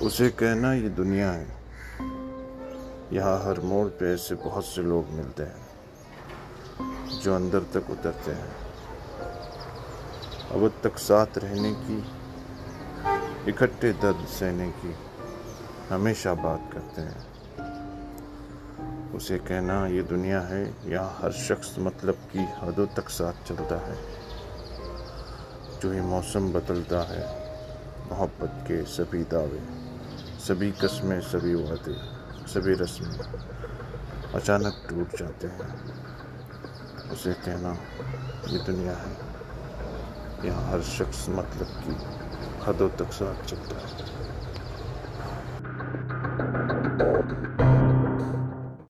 اسے کہنا یہ دنیا ہے۔ یہاں ہر موڑ پہ ایسے بہت سے لوگ ملتے ہیں جو اندر تک اترتے ہیں۔ اب تک ساتھ رہنے کی، اکٹھے درد سہنے کی ہمیشہ بات کرتے ہیں۔ اسے کہنا یہ دنیا ہے، یہاں ہر شخص مطلب کی حدوں تک ساتھ چلتا ہے۔ جو ہی موسم بدلتا ہے، محبت کے سبھی دعوے۔ سبھی قسمیں، سبھی وعدے، سبھی رسمیں اچانک ٹوٹ جاتے ہیں۔ اسے کہنا، یہ دنیا ہے۔ یہاں ہر شخص مطلب کی حدوں تک ساتھ چلتا ہے۔